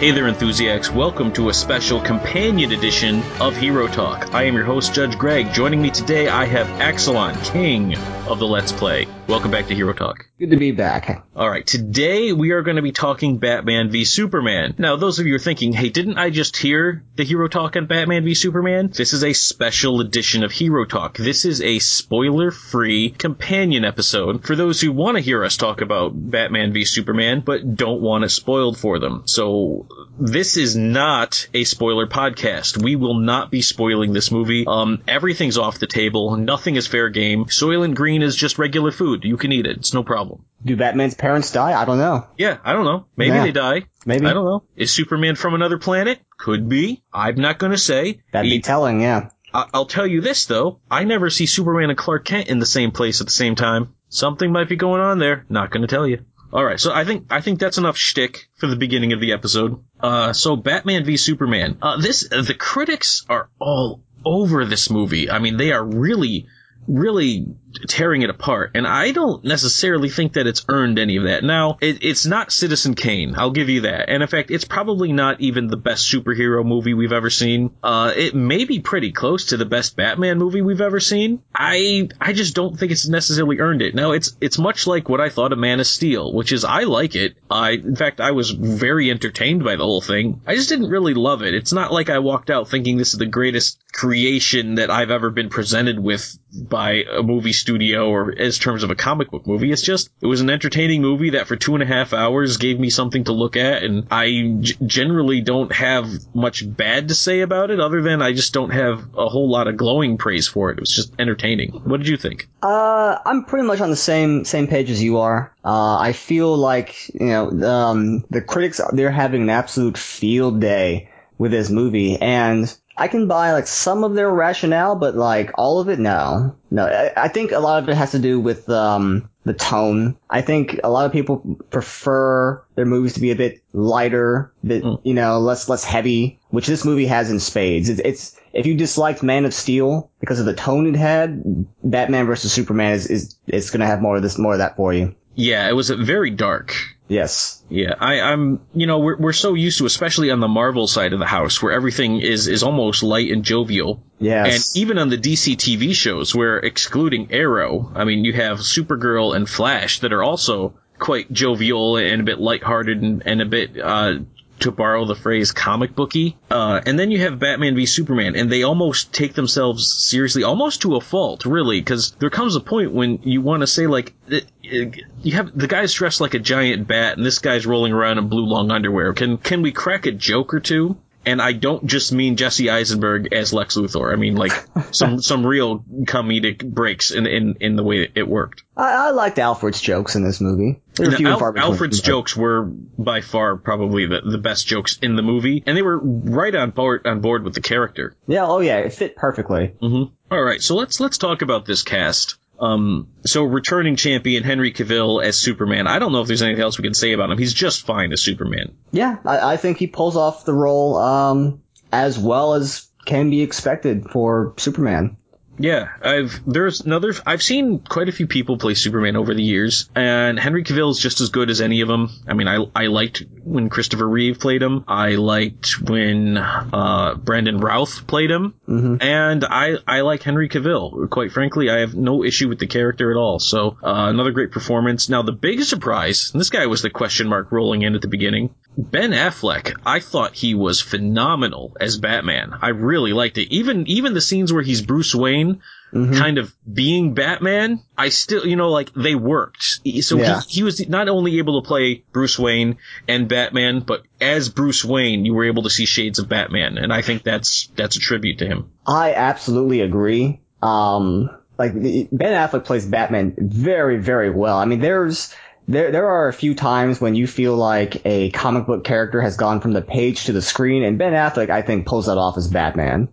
Hey there, enthusiasts. Welcome to a special companion edition of Hero Talk. I am your host, Judge Greg. Joining me today, I have Axelon, king of the Let's Play. Welcome back to Hero Talk. Good to be back. All right, today we are going to be talking Batman v Superman. Now, those of you are thinking, hey, didn't I just hear the Hero Talk on Batman v Superman? This is a special edition of Hero Talk. This is a spoiler-free companion episode for those who want to hear us talk about Batman v Superman, but don't want it spoiled for them. So, this is not a spoiler podcast. We will not be spoiling this movie. Um, everything's off the table. Nothing is fair game. Soylent Green is just regular food. You can eat it. It's no problem. Do Batman's parents die? I don't know. Yeah, I don't know. Maybe Yeah. they die. Maybe. I don't know. Is Superman from another planet? Could be. I'm not going to say. That'd be He- telling, yeah. I- I'll tell you this though. I never see Superman and Clark Kent in the same place at the same time. Something might be going on there. Not going to tell you. All right, so I think I think that's enough shtick for the beginning of the episode. Uh, so Batman v Superman. Uh, this the critics are all over this movie. I mean, they are really, really tearing it apart, and I don't necessarily think that it's earned any of that. Now, it, it's not Citizen Kane. I'll give you that. And in fact, it's probably not even the best superhero movie we've ever seen. Uh, it may be pretty close to the best Batman movie we've ever seen. I I just don't think it's necessarily earned it. Now, it's it's much like what I thought of Man of Steel, which is I like it. I in fact I was very entertained by the whole thing. I just didn't really love it. It's not like I walked out thinking this is the greatest creation that I've ever been presented with by a movie studio or as terms of a comic book movie. It's just, it was an entertaining movie that for two and a half hours gave me something to look at and I g- generally don't have much bad to say about it other than I just don't have a whole lot of glowing praise for it. It was just entertaining. What did you think? Uh, I'm pretty much on the same same page as you are. Uh, I feel like you know um, the critics they're having an absolute field day with this movie, and I can buy like some of their rationale, but like all of it, no, no. I, I think a lot of it has to do with um, the tone. I think a lot of people prefer their movies to be a bit lighter, bit you know less less heavy, which this movie has in spades. It's, it's if you disliked Man of Steel because of the tone it had, Batman versus Superman is is it's gonna have more of this more of that for you. Yeah, it was very dark. Yes. Yeah, I, I'm, you know, we're, we're so used to, especially on the Marvel side of the house, where everything is, is almost light and jovial. Yes. And even on the DC TV shows, where excluding Arrow, I mean, you have Supergirl and Flash that are also quite jovial and a bit lighthearted and, and a bit, uh, to borrow the phrase comic booky. Uh, and then you have Batman v Superman, and they almost take themselves seriously, almost to a fault, really, because there comes a point when you want to say, like, it, it- you have the guy's dressed like a giant bat, and this guy's rolling around in blue long underwear. Can can we crack a joke or two? And I don't just mean Jesse Eisenberg as Lex Luthor. I mean like some some real comedic breaks in in in the way it worked. I, I liked Alfred's jokes in this movie. They Now, few Al- far Alfred's but- jokes were by far probably the, the best jokes in the movie, and they were right on board on board with the character. Yeah. Oh yeah. It fit perfectly. hmm All right, so let's let's talk about this cast. Um, so returning champion Henry Cavill as Superman. I don't know if there's anything else we can say about him. He's just fine as Superman. Yeah. I, I think he pulls off the role um as well as can be expected for Superman. Yeah, I've there's another. I've seen quite a few people play Superman over the years, and Henry Cavill is just as good as any of them. I mean, I I liked when Christopher Reeve played him. I liked when uh, Brandon Routh played him, and I I like Henry Cavill. Quite frankly, I have no issue with the character at all. So uh, another great performance. Now the big surprise, and this guy was the question mark rolling in at the beginning. Ben Affleck, I thought he was phenomenal as Batman. I really liked it. Even even the scenes where he's Bruce Wayne, kind of being Batman, I still, you know, like they worked. So Yeah. he, he was not only able to play Bruce Wayne and Batman, but as Bruce Wayne, you were able to see shades of Batman, and I think that's that's a tribute to him. I absolutely agree. Um, like the- Ben Affleck plays Batman very, very well. I mean, there's there there are a few times when you feel like a comic book character has gone from the page to the screen, and Ben Affleck, I think, pulls that off as Batman.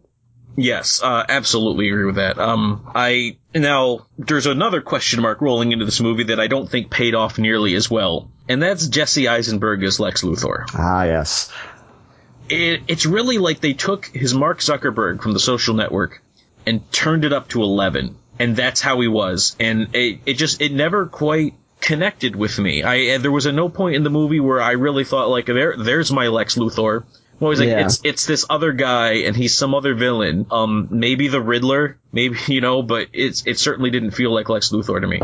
Yes, uh, absolutely agree with that. Um, I now there's another question mark rolling into this movie that I don't think paid off nearly as well, and that's Jesse Eisenberg as Lex Luthor. Ah, yes. it, it's really like they took his Mark Zuckerberg from the social network and turned it up to 11. And that's how he was. And it, it just, it never quite connected with me. I there was a no point in the movie where I really thought like there there's my Lex Luthor. I'm always like Yeah. it's it's this other guy and he's some other villain. Um, maybe the Riddler, maybe you know, but it's it certainly didn't feel like Lex Luthor to me.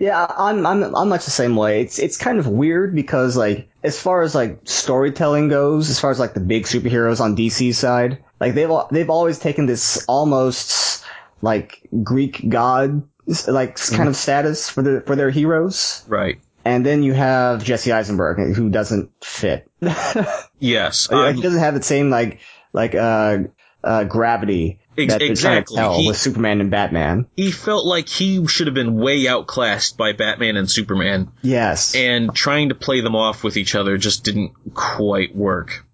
Yeah, I'm I'm I'm much the same way. It's it's kind of weird because like as far as like storytelling goes, as far as like the big superheroes on DC side, like they've they've always taken this almost like Greek god like kind of status for the for their heroes. Right. And then you have Jesse Eisenberg who doesn't fit. Yes. Like, he doesn't have the same like like uh uh gravity Ex- that they're trying to exactly. tell He- with Superman and Batman. he felt like he should have been way outclassed by Batman and Superman, Yes. and trying to play them off with each other just didn't quite work.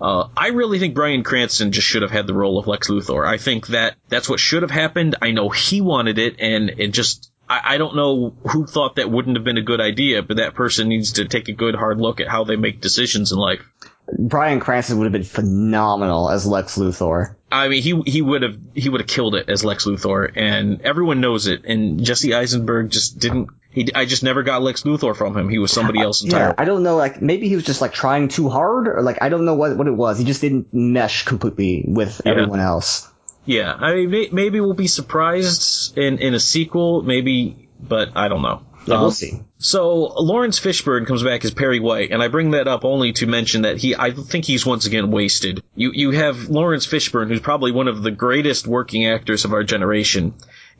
Uh, I really think Bryan Cranston just should have had the role of Lex Luthor. I think that that's what should have happened. I know he wanted it, and it just. I, I don't know who thought that wouldn't have been a good idea, but that person needs to take a good hard look at how they make decisions in life. Bryan Cranston would have been phenomenal as Lex Luthor. I mean, he he would have he would have killed it as Lex Luthor, and everyone knows it. And Jesse Eisenberg just didn't. He I just never got Lex Luthor from him. He was somebody else entirely. Yeah. I don't know. Like maybe he was just like trying too hard, or like I don't know what what it was. He just didn't mesh completely with Yeah. everyone else. Yeah, I mean, may, maybe we'll be surprised in in a sequel, maybe, but I don't know. Yeah, Um, we'll see. So Laurence Fishburne comes back as Perry White, and I bring that up only to mention that he, I think he's once again wasted. You you have Laurence Fishburne, who's probably one of the greatest working actors of our generation,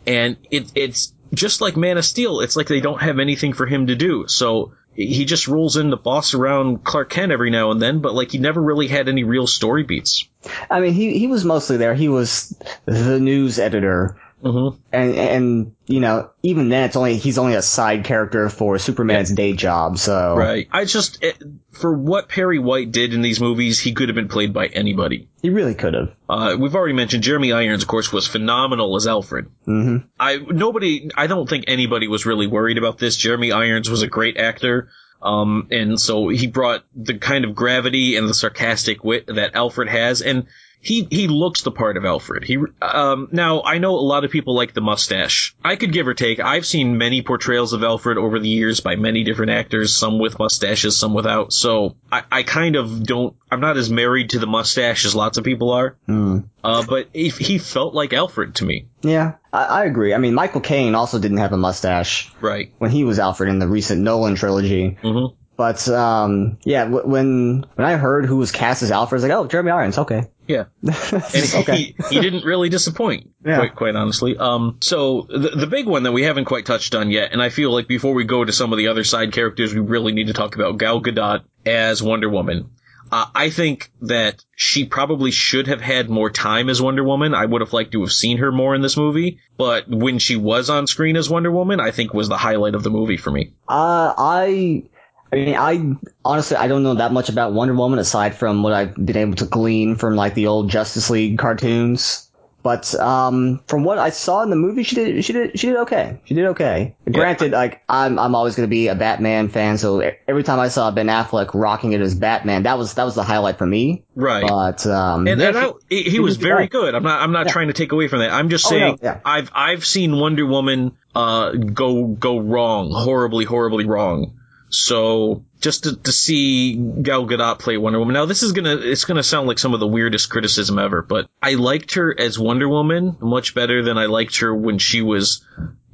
and it it's just like Man of Steel. It's like they don't have anything for him to do, so he just rolls in to boss around Clark Kent every now and then, but like he never really had any real story beats. I mean, he he was mostly there. He was the news editor, hmm and and you know even then it's only he's only a side character for Superman's day job. So Right. I just it, for what Perry White did in these movies, he could have been played by anybody. he really could have. Uh, we've already mentioned Jeremy Irons, of course, was phenomenal as Alfred. hmm I nobody, I don't think anybody was really worried about this. Jeremy Irons was a great actor, um, and so he brought the kind of gravity and the sarcastic wit that Alfred has, and he he looks the part of Alfred. He um, now I know a lot of people like the mustache. I could give or take. I've seen many portrayals of Alfred over the years by many different actors, some with mustaches, some without. So I, I kind of don't. I'm not as married to the mustache as lots of people are. Mm. Uh, but he, he felt like Alfred to me. Yeah, I, I agree. I mean, Michael Caine also didn't have a mustache Right. when he was Alfred in the recent Nolan trilogy. hmm But um, yeah, w- when when I heard who was cast as Alfred, I was like, oh, Jeremy Irons, okay, Yeah. And okay. he, he didn't really disappoint, Yeah. quite, quite honestly. Um, so the, the big one that we haven't quite touched on yet, and I feel like before we go to some of the other side characters, we really need to talk about Gal Gadot as Wonder Woman. Uh, I think that she probably should have had more time as Wonder Woman. I would have liked to have seen her more in this movie, but when she was on screen as Wonder Woman, I think was the highlight of the movie for me. Uh, I, I mean, I honestly I don't know that much about Wonder Woman aside from what I've been able to glean from like the old Justice League cartoons. But um, from what I saw in the movie, she did she did she did okay. She did okay. Granted, like I'm I'm always going to be a Batman fan, so every time I saw Ben Affleck rocking it as Batman, that was that was the highlight for me. Right. But um, And, yeah, and I, he, he was very right. good. I'm not. I'm not Yeah. trying to take away from that. I'm just Oh, no, saying. yeah. I've I've seen Wonder Woman uh go go wrong, horribly, horribly wrong. So just to, to see Gal Gadot play Wonder Woman. Now this is gonna it's gonna sound like some of the weirdest criticism ever, but I liked her as Wonder Woman much better than I liked her when she was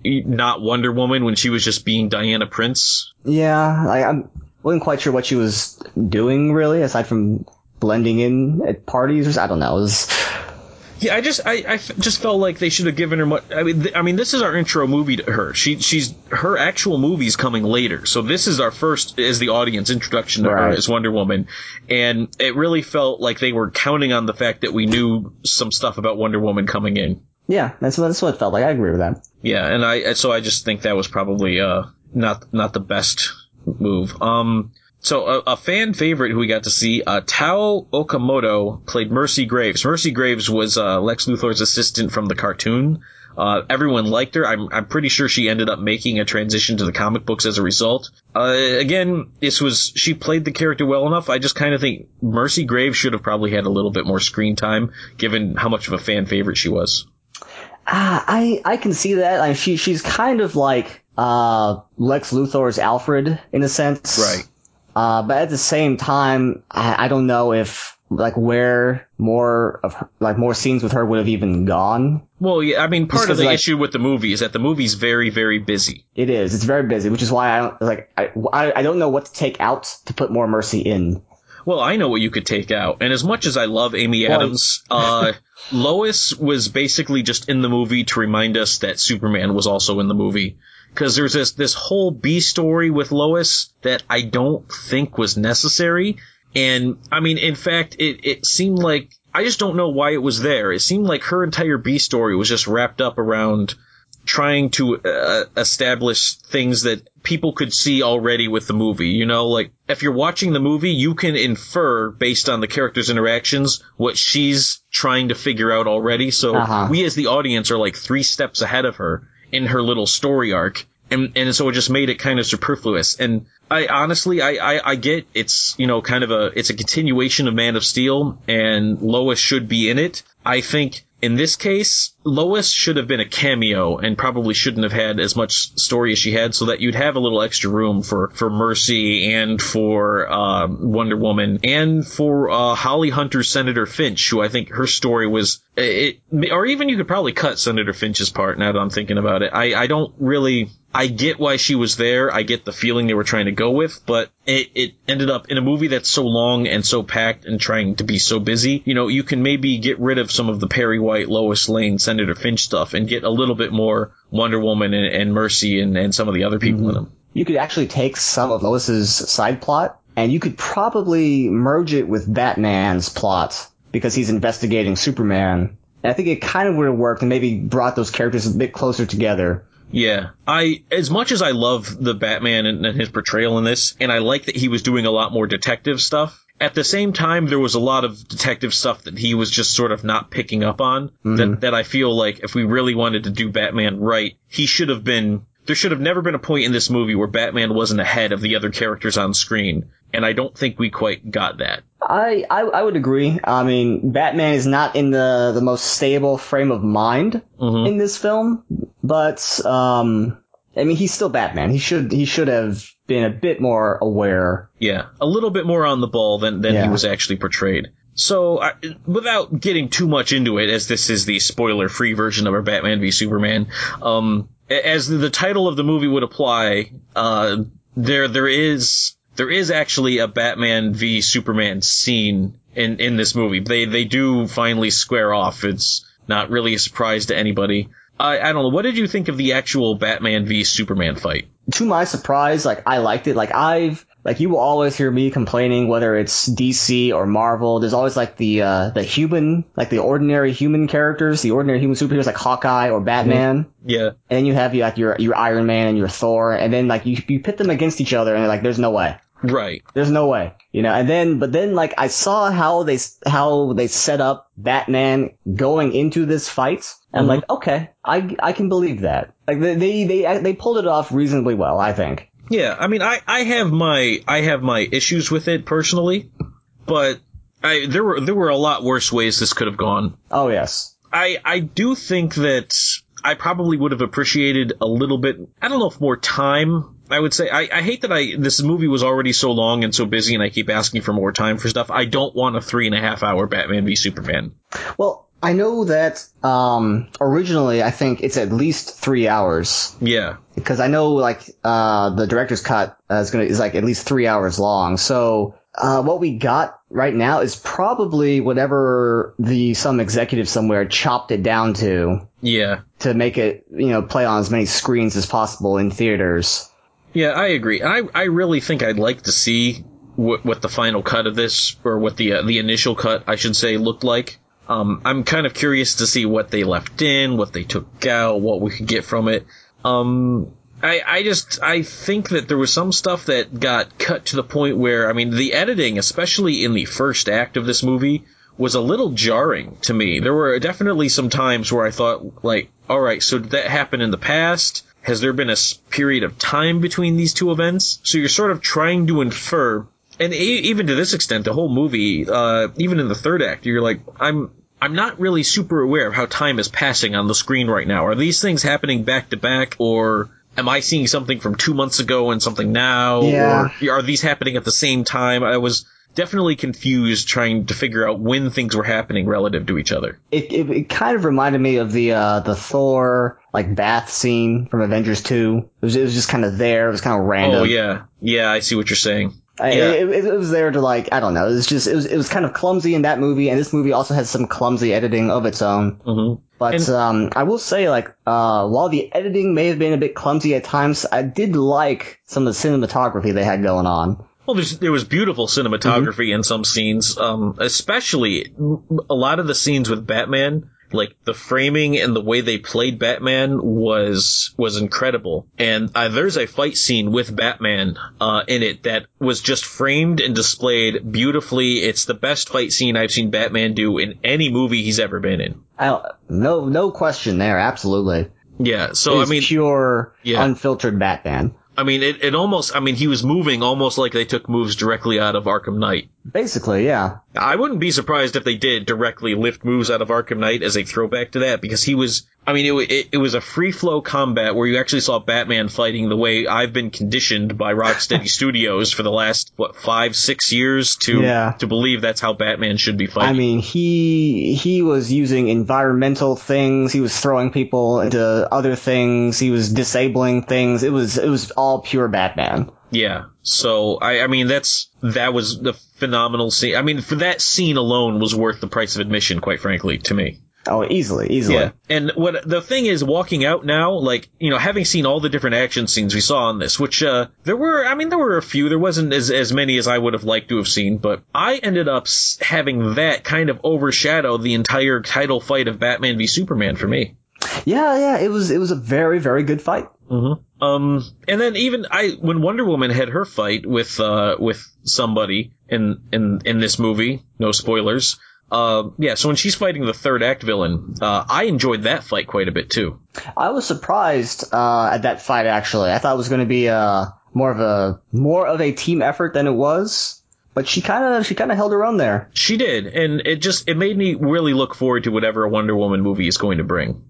not Wonder Woman when she was just being Diana Prince. Yeah, I, wasn't quite sure what she was doing really, aside from blending in at parties. I don't know. It was, Yeah, I just I, I just felt like they should have given her. Much, I mean, th- I mean, this is our intro movie to her. She she's her actual movie's coming later, so this is our first as the audience introduction to her as Wonder Woman, and it really felt like they were counting on the fact that we knew some stuff about Wonder Woman coming in. yeah, that's what that's what it felt like. I agree with that. Yeah, and I so I just think that was probably uh not not the best move. Um, so a, a fan favorite who we got to see, uh, Tao Okamoto played Mercy Graves. Mercy Graves was uh, Lex Luthor's assistant from the cartoon. Uh, everyone liked her. I'm, I'm pretty sure she ended up making a transition to the comic books as a result. Uh, again, this was, she played the character well enough. I just kind of think Mercy Graves should have probably had a little bit more screen time, given how much of a fan favorite she was. Ah, I I can see that. I mean, she she's kind of like uh, Lex Luthor's Alfred in a sense. Right. Uh, but at the same time, I, I don't know if like where more of her, like more scenes with her would have even gone. Well, yeah, I mean, part of the like- issue with the movie is that the movie's very, very busy. It is. It's very busy, which is why I don't like. I, I I don't know what to take out to put more mercy in. Well, I know what you could take out, and as much as I love Amy Adams, uh, Lois was basically just in the movie to remind us that Superman was also in the movie. Because there's this this whole B story with Lois that I don't think was necessary, and I mean, in fact, it it seemed like I just don't know why it was there. It seemed like her entire B story was just wrapped up around trying to uh, establish things that people could see already with the movie. You know, like if you're watching the movie, you can infer based on the characters' interactions what she's trying to figure out already. So Uh-huh. we as the audience are like three steps ahead of her in her little story arc. And, and so it just made it kind of superfluous. And I honestly, I, I, I get it's, you know, kind of a, it's a continuation of Man of Steel and Lois should be in it. I think in this case, Lois should have been a cameo and probably shouldn't have had as much story as she had so that you'd have a little extra room for, for Mercy and for, um, Wonder Woman and for, uh, Holly Hunter Senator Finch, who I think her story was, it, or even you could probably cut Senator Finch's part now that I'm thinking about it. I, I don't really, I get why she was there. I get the feeling they were trying to go with, but it, it ended up in a movie that's so long and so packed and trying to be so busy. You know, you can maybe get rid of some of the Perry White, Lois Lane, Senator Finch stuff and get a little bit more Wonder Woman and, and Mercy and, and some of the other people in mhm. them. You could actually take some of Lois's side plot and you could probably merge it with Batman's plot because he's investigating Superman. And I think it kind of would have worked and maybe brought those characters a bit closer together. Yeah, I as much as I love the Batman and, and his portrayal in this, and I like that he was doing a lot more detective stuff. At the same time, there was a lot of detective stuff that he was just sort of not picking up on. That mm-hmm. that I feel like if we really wanted to do Batman right, he should have been. There should have never been a point in this movie where Batman wasn't ahead of the other characters on screen, and I don't think we quite got that. I, I, I would agree. I mean, Batman is not in the, the most stable frame of mind Mhm. in this film, but, um, I mean, he's still Batman. He should, he should have been a bit more aware. Yeah, a little bit more on the ball than than he was actually portrayed. So, I, without getting too much into it, as this is the spoiler-free version of our Batman v Superman, um, as the title of the movie would apply, uh, there there is there is actually a Batman v Superman scene in in this movie. They they do finally square off. It's not really a surprise to anybody. I I don't know. What did you think of the actual Batman v Superman fight? To my surprise, like, I liked it. Like, I've, like, you will always hear me complaining whether it's DC or Marvel. There's always, like, the, uh, the human, like, the ordinary human characters, the ordinary human superheroes like Hawkeye or Batman. Yeah. And then you have, like, your, your Iron Man and your Thor. And then, like, you, you pit them against each other and, like, there's no way. Right. There's no way, you know. And then, but then, like I saw how they how they set up Batman going into this fight. And I'm Mhm. like, okay, I I can believe that. Like they they they they pulled it off reasonably well, I think. Yeah, I mean, I, I have my I have my issues with it personally, but I there were there were a lot worse ways this could have gone. Oh yes, I I do think that I probably would have appreciated a little bit. I don't know if more time. I would say I, I hate that I this movie was already so long and so busy, and I keep asking for more time for stuff. I don't want a three and a half hour Batman v Superman. Well, I know that um originally I think it's at least three hours Yeah, because I know like uh the director's cut is gonna is like at least three hours long. So uh what we got right now is probably whatever the some executive somewhere chopped it down to. yeah, to make it, you know, play on as many screens as possible in theaters. Yeah. I agree. I I really think I'd like to see what what the final cut of this or what the uh, the initial cut I should say looked like. Um, I'm kind of curious to see what they left in, what they took out, what we could get from it. Um, I, I just, I think that there was some stuff that got cut to the point where, I mean, the editing, especially in the first act of this movie, was a little jarring to me. There were definitely some times where I thought, like, alright, so did that happen in the past? Has there been a period of time between these two events? So you're sort of trying to infer and e- even to this extent, the whole movie, uh, even in the third act, you're like, I'm, I'm not really super aware of how time is passing on the screen right now. Are these things happening back to back, or am I seeing something from two months ago and something now? Yeah. Or are these happening at the same time? I was definitely confused trying to figure out when things were happening relative to each other. It, it, it kind of reminded me of the uh, the Thor like bath scene from Avengers Two. It was, it was just kind of there. It was kind of random. Oh yeah, yeah, I see what you're saying. I- Yeah. It, it, it was there to like I don't know. It was just it was it was kind of clumsy in that movie, and this movie also has some clumsy editing of its own. hmm But And- um, I will say, like, uh, while the editing may have been a bit clumsy at times, I did like some of the cinematography they had going on. Well, there's, there was beautiful cinematography Mm-hmm. in some scenes, um, especially a lot of the scenes with Batman. Like the framing and the way they played Batman was was incredible. And uh, there's a fight scene with Batman uh, in it that was just framed and displayed beautifully. It's the best fight scene I've seen Batman do in any movie he's ever been in. I no, no question there. Absolutely. Yeah. So I mean, pure, Yeah. unfiltered Batman. I mean, it, it almost. I mean, he was moving almost like they took moves directly out of Arkham Knight. Basically, yeah. I wouldn't be surprised if they did directly lift moves out of Arkham Knight as a throwback to that because he was. I mean, it, it, it was a free flow combat where you actually saw Batman fighting the way I've been conditioned by Rocksteady Studios for the last what five six years to Yeah. to believe that's how Batman should be fighting. I mean, he he was using environmental things. He was throwing people into other things. He was disabling things. It was it was all pure Batman. Yeah. So I, I mean, that's that was the phenomenal scene. I mean, for that scene alone was worth the price of admission, quite frankly, to me. Oh, easily, easily. Yeah. And what the thing is, walking out now, like, you know, having seen all the different action scenes we saw on this, which, uh, there were, I mean, there were a few. There wasn't as, as many as I would have liked to have seen, but I ended up having that kind of overshadow the entire title fight of Batman v Superman for me. Yeah, yeah, it was it was a very very good fight. Mm-hmm. Um, and then even I, when Wonder Woman had her fight with, uh, with somebody in, in, in this movie, no spoilers, uh, yeah, so when she's fighting the third act villain, uh, I enjoyed that fight quite a bit too. I was surprised uh, at that fight. Actually, I thought it was going to be uh, more of a more of a team effort than it was. But she kind of she kind of held her own there. She did, and it just it made me really look forward to whatever a Wonder Woman movie is going to bring.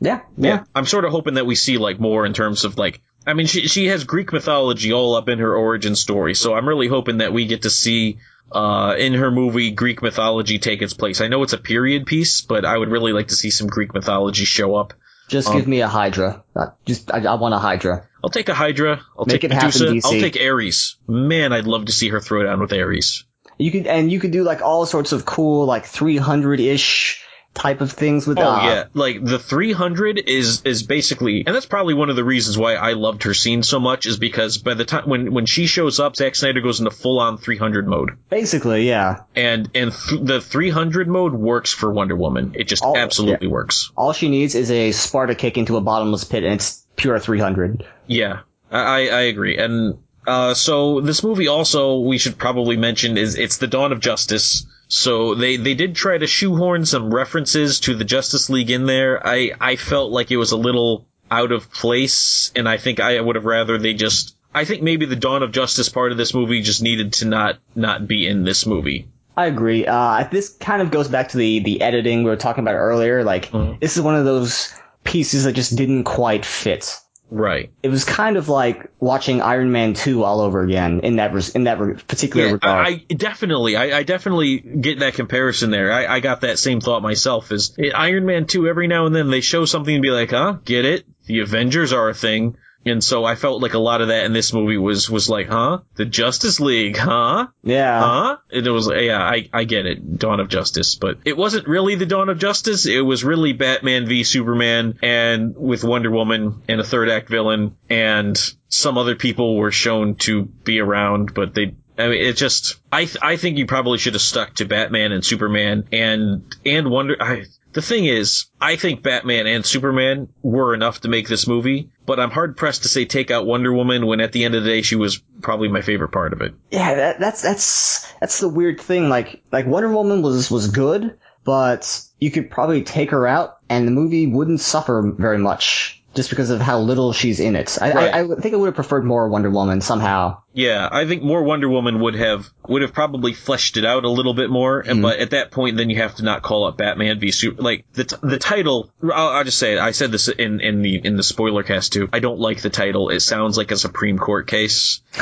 Yeah, Yeah, I'm sort of hoping that we see like more in terms of like. I mean, she she has Greek mythology all up in her origin story, so I'm really hoping that we get to see uh in her movie Greek mythology take its place. I know it's a period piece, but I would really like to see some Greek mythology show up. Just Um, give me a Hydra. Uh, just I, I want a Hydra. I'll take a Hydra. I'll Make take it happen, Medusa. DC. I'll take Ares. Man, I'd love to see her throw down with Ares. You could and you could do like all sorts of cool like 300 ish type of things with. Oh uh, yeah, like the 300 is is basically, and that's probably one of the reasons why I loved her scene so much is because by the time when when she shows up, Zack Snyder goes into full on 300 mode, Basically, yeah. and and th- the 300 mode works for Wonder Woman. It just Oh, absolutely works. All she needs is a Sparta kick into a bottomless pit, and it's pure 300. Yeah, I I agree, and. Uh, so this movie also we should probably mention is it's the dawn of justice. So they they did try to shoehorn some references to the Justice League in there. I I felt like it was a little out of place, and I think I would have rather they just. I think maybe the dawn of justice part of this movie just needed to not not be in this movie. I agree. Uh, this kind of goes back to the the editing we were talking about earlier. Like Mhm. this is one of those pieces that just didn't quite fit. Right. It was kind of like watching Iron Man 2 all over again in that res- in that re- particular Yeah, regard. I, I definitely, I, I definitely get that comparison there. I, I got that same thought myself. Is eh, Iron Man two every now and then they show something and be like, huh, get it? The Avengers are a thing, and so I felt like a lot of that in this movie was was like, huh, the Justice League, huh, yeah. huh? And it was, yeah, I I get it, Dawn of Justice, but it wasn't really the Dawn of Justice. It was really Batman v Superman, and with Wonder Woman and a third act villain, and some other people were shown to be around, but they. I mean, it just. I th- I think you probably should have stuck to Batman and Superman and and Wonder. I, the thing is, I think Batman and Superman were enough to make this movie, but I'm hard pressed to say take out Wonder Woman when at the end of the day she was probably my favorite part of it. Yeah, that, that's that's that's the weird thing. Like like Wonder Woman was was good, but you could probably take her out and the movie wouldn't suffer very much. Just because of how little she's in it. I, Right. I, I think I would have preferred more Wonder Woman somehow. Yeah, I think more Wonder Woman would have would have probably fleshed it out a little bit more, and mm-hmm. but at that point, then you have to not call it Batman v Super. Like the t- the title, I'll, I'll just say it. I said this in in the in the spoiler cast too. I don't like the title. It sounds like a Supreme Court case.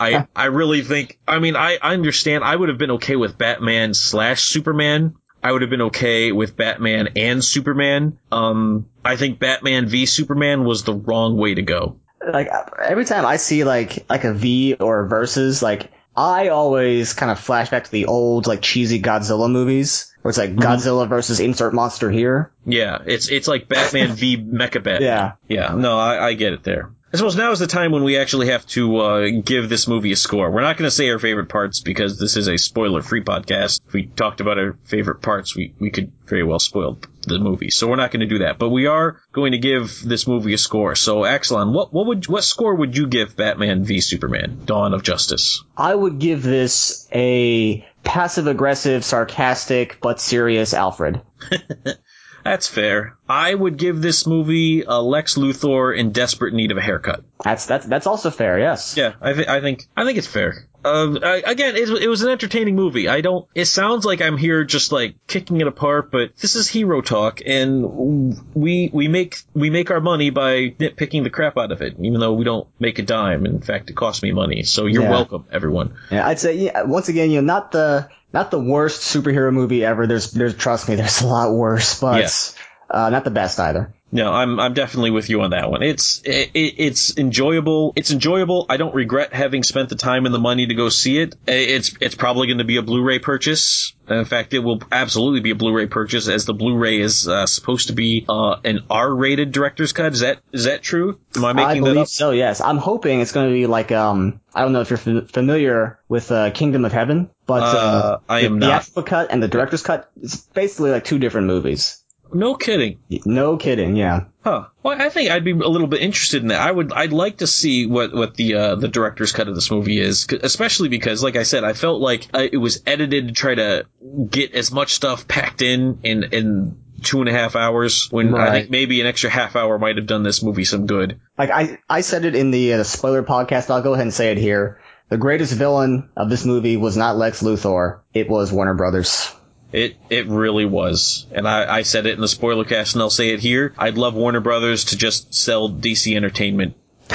I I really think. I mean, I, I understand. I would have been okay with Batman slash Superman. I would have been okay with Batman and Superman. Um, I think Batman v Superman was the wrong way to go. Like every time I see like like a V or a versus, like I always kind of flash back to the old like cheesy Godzilla movies where it's like Godzilla versus insert monster here. Yeah, it's it's like Batman v Mecha Batman. Yeah. Yeah, no, I, I get it there. I suppose now is the time when we actually have to uh, give this movie a score. We're not going to say our favorite parts because this is a spoiler-free podcast. If we talked about our favorite parts, we, we could very well spoil the movie. So we're not going to do that. But we are going to give this movie a score. So, Axelon, what what would what score would you give Batman v Superman: Dawn of Justice? I would give this a passive aggressive, sarcastic, but serious Alfred. That's fair. I would give this movie a Lex Luthor in desperate need of a haircut. That's that's that's also fair, yes. Yeah, I, th- I think I think it's fair. Uh, I, again, it, it was an entertaining movie. I don't. It sounds like I'm here just like kicking it apart, but this is hero talk, and we we make we make our money by nitpicking the crap out of it, even though we don't make a dime. In fact, it costs me money. So you're Yeah. welcome, everyone. Yeah, I'd say yeah, once again, you know, not the not the worst superhero movie ever. There's there's trust me, there's a lot worse, but Yes. uh, not the best either. No, I'm I'm definitely with you on that one. It's it, it's enjoyable. It's enjoyable. I don't regret having spent the time and the money to go see it. It's it's probably going to be a Blu-ray purchase. In fact, it will absolutely be a Blu-ray purchase, as the Blu-ray is uh, supposed to be uh, an R-rated director's cut. Is that is that true? Am I I making that believe up? so. Yes, I'm hoping it's going to be like um I don't know if you're f- familiar with uh, Kingdom of Heaven, but Uh, I the am not. theatrical cut and the director's cut is basically like two different movies. No kidding. No kidding. Yeah. Huh. Well, I think I'd be a little bit interested in that. I would. I'd like to see what what the uh, the director's cut of this movie is, especially because, like I said, I felt like uh, it was edited to try to get as much stuff packed in in in two and a half hours. When I think maybe an extra half hour might have done this movie some good. Like I I said it in the, uh, the spoiler podcast. I'll go ahead and say it here. The greatest villain of this movie was not Lex Luthor. It was Warner Brothers. It it really was, and I, I said it in the spoiler cast, and I'll say it here. I'd love Warner Brothers to just sell DC Entertainment.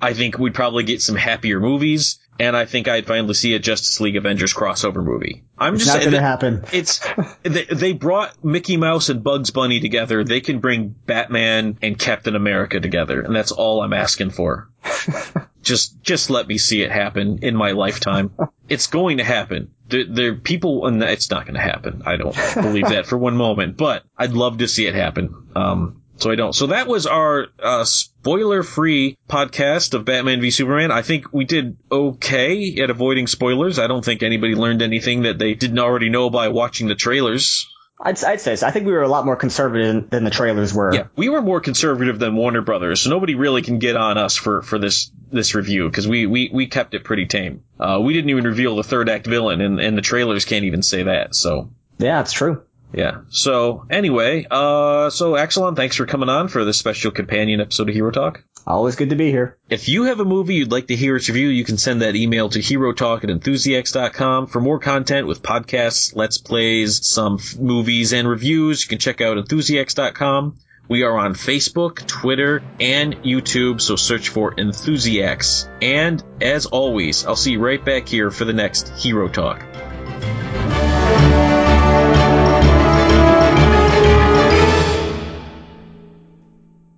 I think we'd probably get some happier movies, and I think I'd finally see a Justice League Avengers crossover movie. I'm It's just not going to happen. it's they, they brought Mickey Mouse and Bugs Bunny together. They can bring Batman and Captain America together, and that's all I'm asking for. just just let me see it happen in my lifetime. It's going to happen. There, there people, and it's not going to happen. I don't believe that for one moment, but I'd love to see it happen. Um, so I don't. So that was our uh, spoiler-free podcast of Batman v Superman. I think we did okay at avoiding spoilers. I don't think anybody learned anything that they didn't already know by watching the trailers. I'd, I'd say so. I think we were a lot more conservative than the trailers were. Yeah, we were more conservative than Warner Brothers, so nobody really can get on us for, for this this review because we, we, we kept it pretty tame. Uh, we didn't even reveal the third act villain, and, and the trailers can't even say that. So Yeah, it's true. yeah. So anyway, uh, so Axelon, thanks for coming on for this special companion episode of Hero Talk. Always good to be here. If you have a movie you'd like to hear us review, you can send that email to herotalk at enthusiasts.com. For more content with podcasts, let's plays, some f- movies and reviews, you can check out enthusiasts.com. We are on Facebook, Twitter, and YouTube, so search for Enthusiasts. And as always, I'll see you right back here for the next Hero Talk.